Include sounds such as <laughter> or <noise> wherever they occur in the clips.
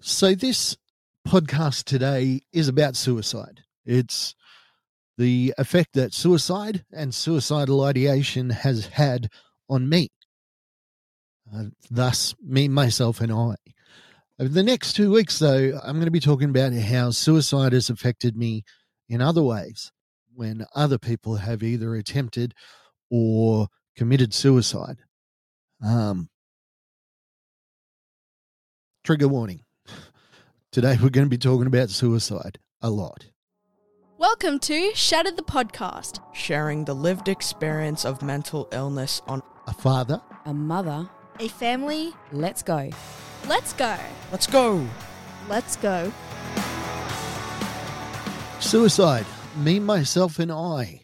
So, this podcast today is about suicide. It's the effect that suicide and suicidal ideation has had on me. Uh, thus, me, myself, and I. Over the next two weeks, though, I'm going to be talking about how suicide has affected me in other ways when other people have either attempted or committed suicide. Um, trigger warning. Today, we're going to be talking about suicide a lot. Welcome to Shattered the Podcast. sharing the lived experience of mental illness on A father, a mother. A family. Let's go. Let's go. Let's go. Let's go. suicide, me, myself, and I.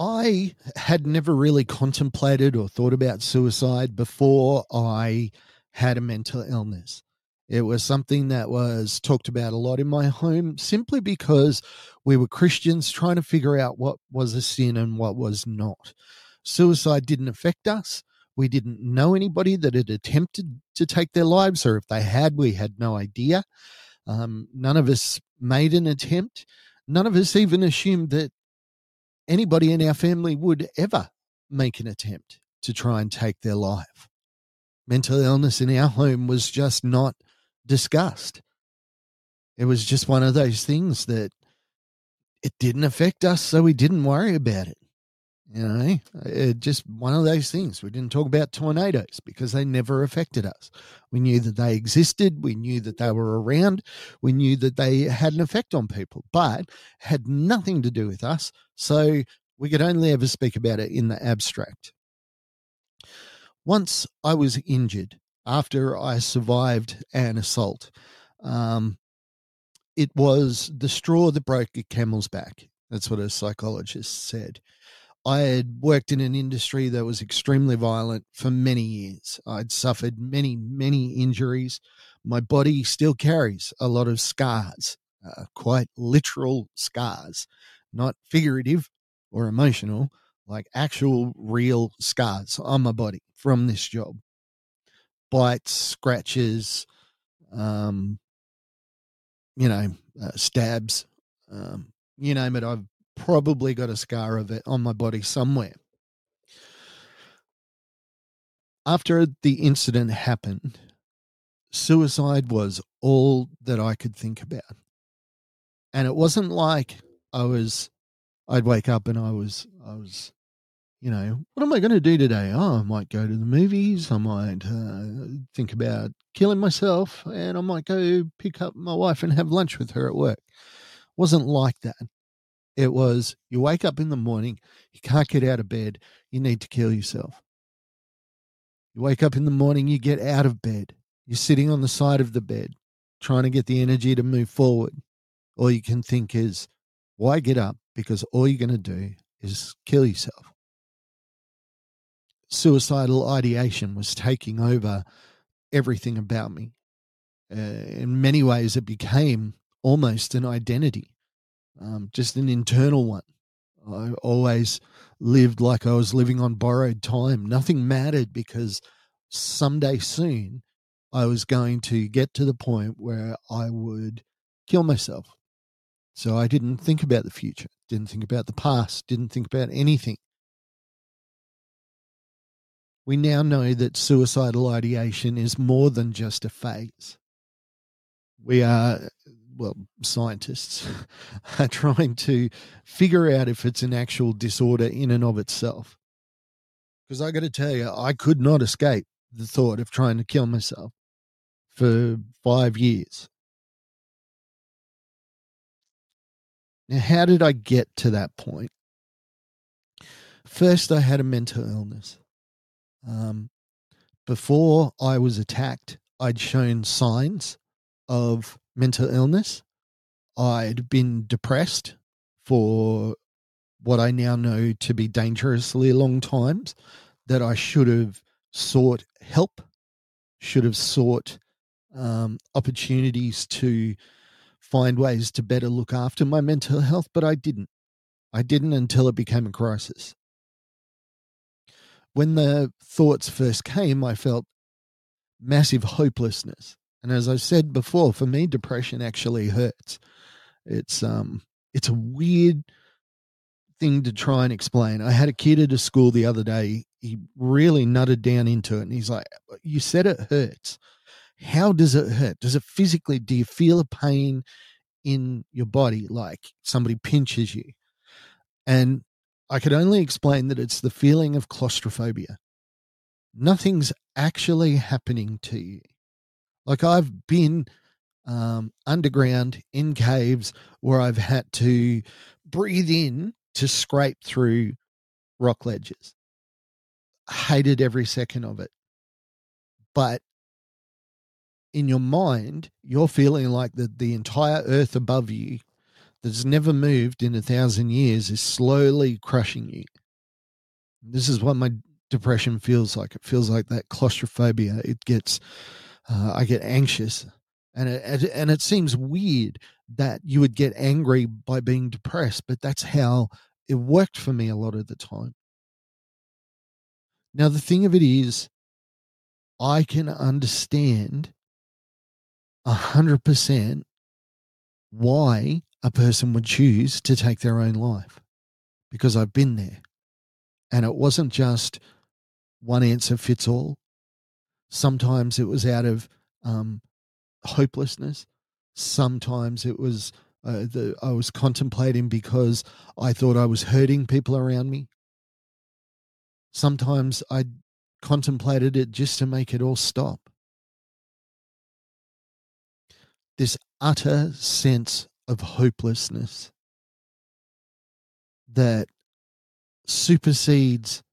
I had never really contemplated or thought about suicide before I had a mental illness. It was something that was talked about a lot in my home simply because we were Christians trying to figure out what was a sin and what was not. Suicide didn't affect us. We didn't know anybody that had attempted to take their lives, or if they had, we had no idea. Um, none of us made an attempt. None of us even assumed that anybody in our family would ever make an attempt to try and take their life. Mental illness in our home was just not discussed. It was just one of those things that it didn't affect us, so we didn't worry about it. You know, it just one of those things. We didn't talk about tornadoes because they never affected us. We knew that they existed. We knew that they were around. We knew that they had an effect on people, but had nothing to do with us. So we could only ever speak about it in the abstract. Once I was injured after I survived an assault. Um, it was the straw that broke a camel's back. That's what a psychologist said. I had worked in an industry that was extremely violent for many years. I'd suffered many, many injuries. My body still carries a lot of scars, uh, quite literal scars, not figurative or emotional, like actual real scars on my body from this job. Bites, scratches, um, you know, uh, stabs, um, you name it. I've probably got a scar of it on my body somewhere. After the incident happened, suicide was all that I could think about. And it wasn't like I was, I'd wake up and I was, I was, you know, what am I going to do today? Oh, I might go to the movies. I might uh, think about killing myself and I might go pick up my wife and have lunch with her at work. It wasn't like that. It was you wake up in the morning, you can't get out of bed, you need to kill yourself. You wake up in the morning, you get out of bed, you're sitting on the side of the bed, trying to get the energy to move forward. All you can think is, why get up? Because all you're going to do is kill yourself. Suicidal ideation was taking over everything about me. Uh, in many ways, it became almost an identity um, just an internal one. I always lived like I was living on borrowed time. Nothing mattered because someday soon I was going to get to the point where I would kill myself. So I didn't think about the future, didn't think about the past, didn't think about anything. We now know that suicidal ideation is more than just a phase. We are well, scientists <laughs> are trying to figure out if it's an actual disorder in and of itself. Because I got to tell you, I could not escape the thought of trying to kill myself for five years. Now, how did I get to that point? First, I had a mental illness. Um, before I was attacked, I'd shown signs of mental illness. I'd been depressed for what I now know to be dangerously long times, that I should have sought help, should have sought um, opportunities to find ways to better look after my mental health, but I didn't. I didn't until it became a crisis. When the thoughts first came, I felt massive hopelessness And as I said before, for me, depression actually hurts. It's um it's a weird thing to try and explain. I had a kid at a school the other day. He really nutted down into it and he's like, You said it hurts. How does it hurt? Does it physically do you feel a pain in your body like somebody pinches you? And I could only explain that it's the feeling of claustrophobia. Nothing's actually happening to you. Like I've been um, underground in caves where I've had to breathe in to scrape through rock ledges. Hated every second of it. But in your mind, you're feeling like the entire earth above you that's never moved in a thousand years is slowly crushing you. This is what my depression feels like. It feels like that claustrophobia. It gets, uh, I get anxious, and it and it seems weird that you would get angry by being depressed, but that's how it worked for me a lot of the time. Now the thing of it is, I can understand a hundred percent why a person would choose to take their own life because I've been there. And it wasn't just one answer fits all. Sometimes it was out of um, hopelessness. Sometimes it was uh, the, I was contemplating because I thought I was hurting people around me. Sometimes I contemplated it just to make it all stop. This utter sense of hopelessness that supersedes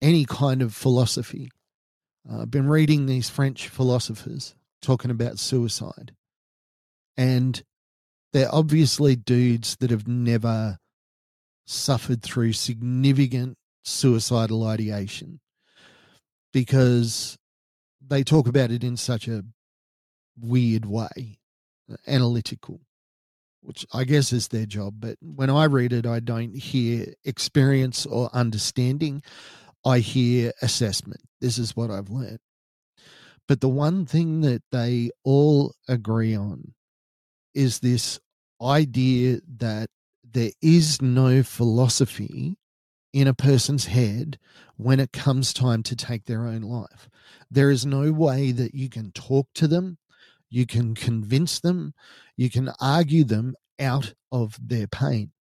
any kind of philosophy. Uh, I've been reading these French philosophers talking about suicide, and they're obviously dudes that have never suffered through significant suicidal ideation because they talk about it in such a weird way, analytical which I guess is their job. But when I read it, I don't hear experience or understanding. I hear assessment. This is what I've learned. But the one thing that they all agree on is this idea that there is no philosophy in a person's head when it comes time to take their own life. There is no way that you can talk to them you can convince them, you can argue them out of their pain.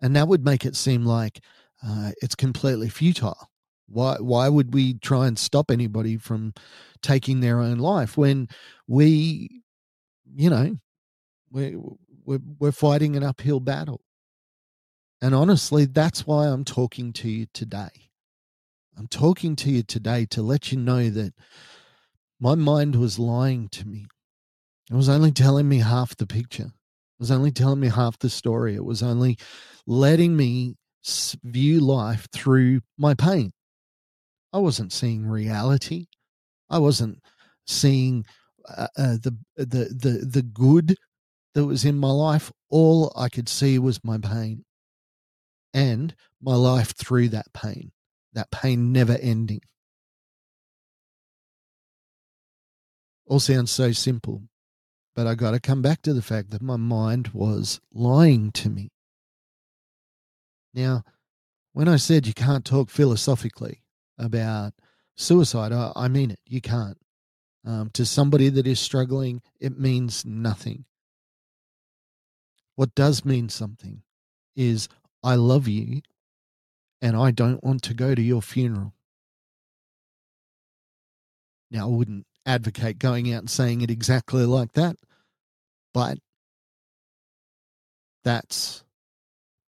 And that would make it seem like uh, it's completely futile. Why, why would we try and stop anybody from taking their own life when we, you know, we're, we're, we're fighting an uphill battle? And honestly, that's why I'm talking to you today. I'm talking to you today to let you know that my mind was lying to me. It was only telling me half the picture. It was only telling me half the story. It was only letting me view life through my pain. I wasn't seeing reality. I wasn't seeing uh, uh, the the the the good that was in my life. All I could see was my pain, and my life through that pain. That pain never ending. All sounds so simple, but I got to come back to the fact that my mind was lying to me. Now, when I said you can't talk philosophically about suicide, I, I mean it. You can't. Um, to somebody that is struggling, it means nothing. What does mean something is I love you and I don't want to go to your funeral. Now, I wouldn't advocate going out and saying it exactly like that. But that's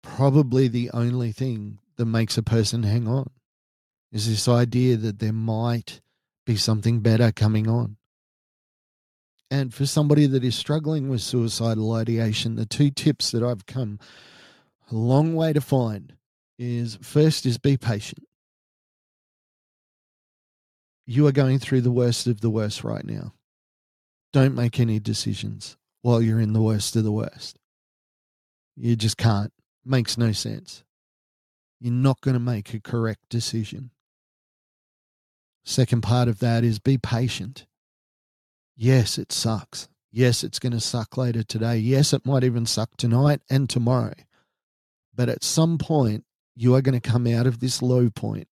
probably the only thing that makes a person hang on is this idea that there might be something better coming on. And for somebody that is struggling with suicidal ideation, the two tips that I've come a long way to find is first is be patient you are going through the worst of the worst right now. Don't make any decisions while you're in the worst of the worst. You just can't. Makes no sense. You're not going to make a correct decision. Second part of that is be patient. Yes, it sucks. Yes, it's going to suck later today. Yes, it might even suck tonight and tomorrow. But at some point, you are going to come out of this low point.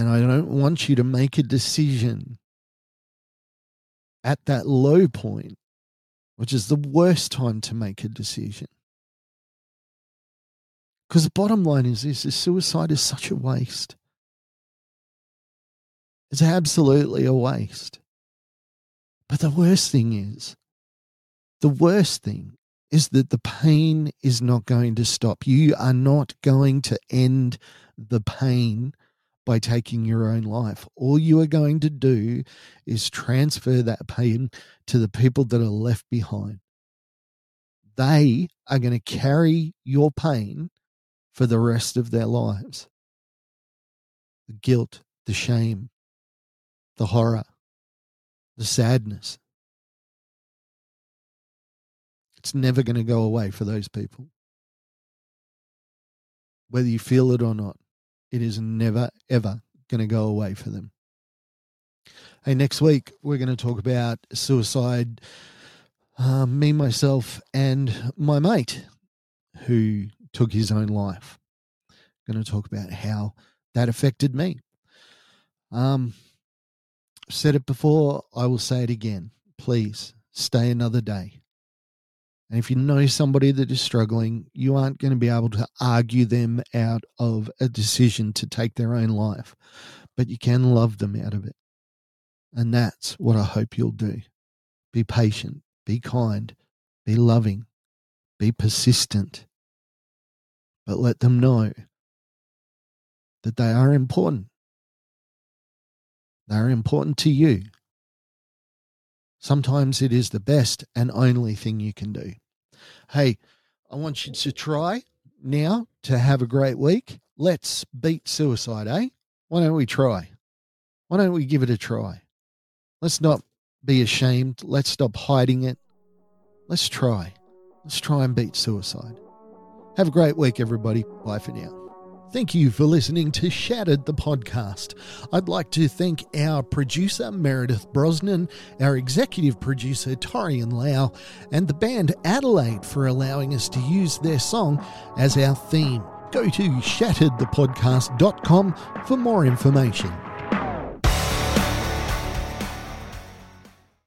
And I don't want you to make a decision at that low point, which is the worst time to make a decision. Because the bottom line is this is suicide is such a waste. It's absolutely a waste. But the worst thing is, the worst thing is that the pain is not going to stop. You are not going to end the pain by taking your own life. All you are going to do is transfer that pain to the people that are left behind. They are going to carry your pain for the rest of their lives. The guilt, the shame, the horror, the sadness. It's never going to go away for those people. Whether you feel it or not, it is never, ever going to go away for them. Hey, next week, we're going to talk about suicide. Uh, me, myself, and my mate who took his own life. Going to talk about how that affected me. Um, said it before, I will say it again. Please stay another day. And if you know somebody that is struggling, you aren't going to be able to argue them out of a decision to take their own life, but you can love them out of it. And that's what I hope you'll do. Be patient, be kind, be loving, be persistent, but let them know that they are important. They are important to you. Sometimes it is the best and only thing you can do. Hey, I want you to try now to have a great week. Let's beat suicide, eh? Why don't we try? Why don't we give it a try? Let's not be ashamed. Let's stop hiding it. Let's try. Let's try and beat suicide. Have a great week, everybody. Bye for now. Thank you for listening to Shattered the podcast. I'd like to thank our producer, Meredith Brosnan, our executive producer, Torian Lau, and the band Adelaide for allowing us to use their song as our theme. Go to shatteredthepodcast.com for more information.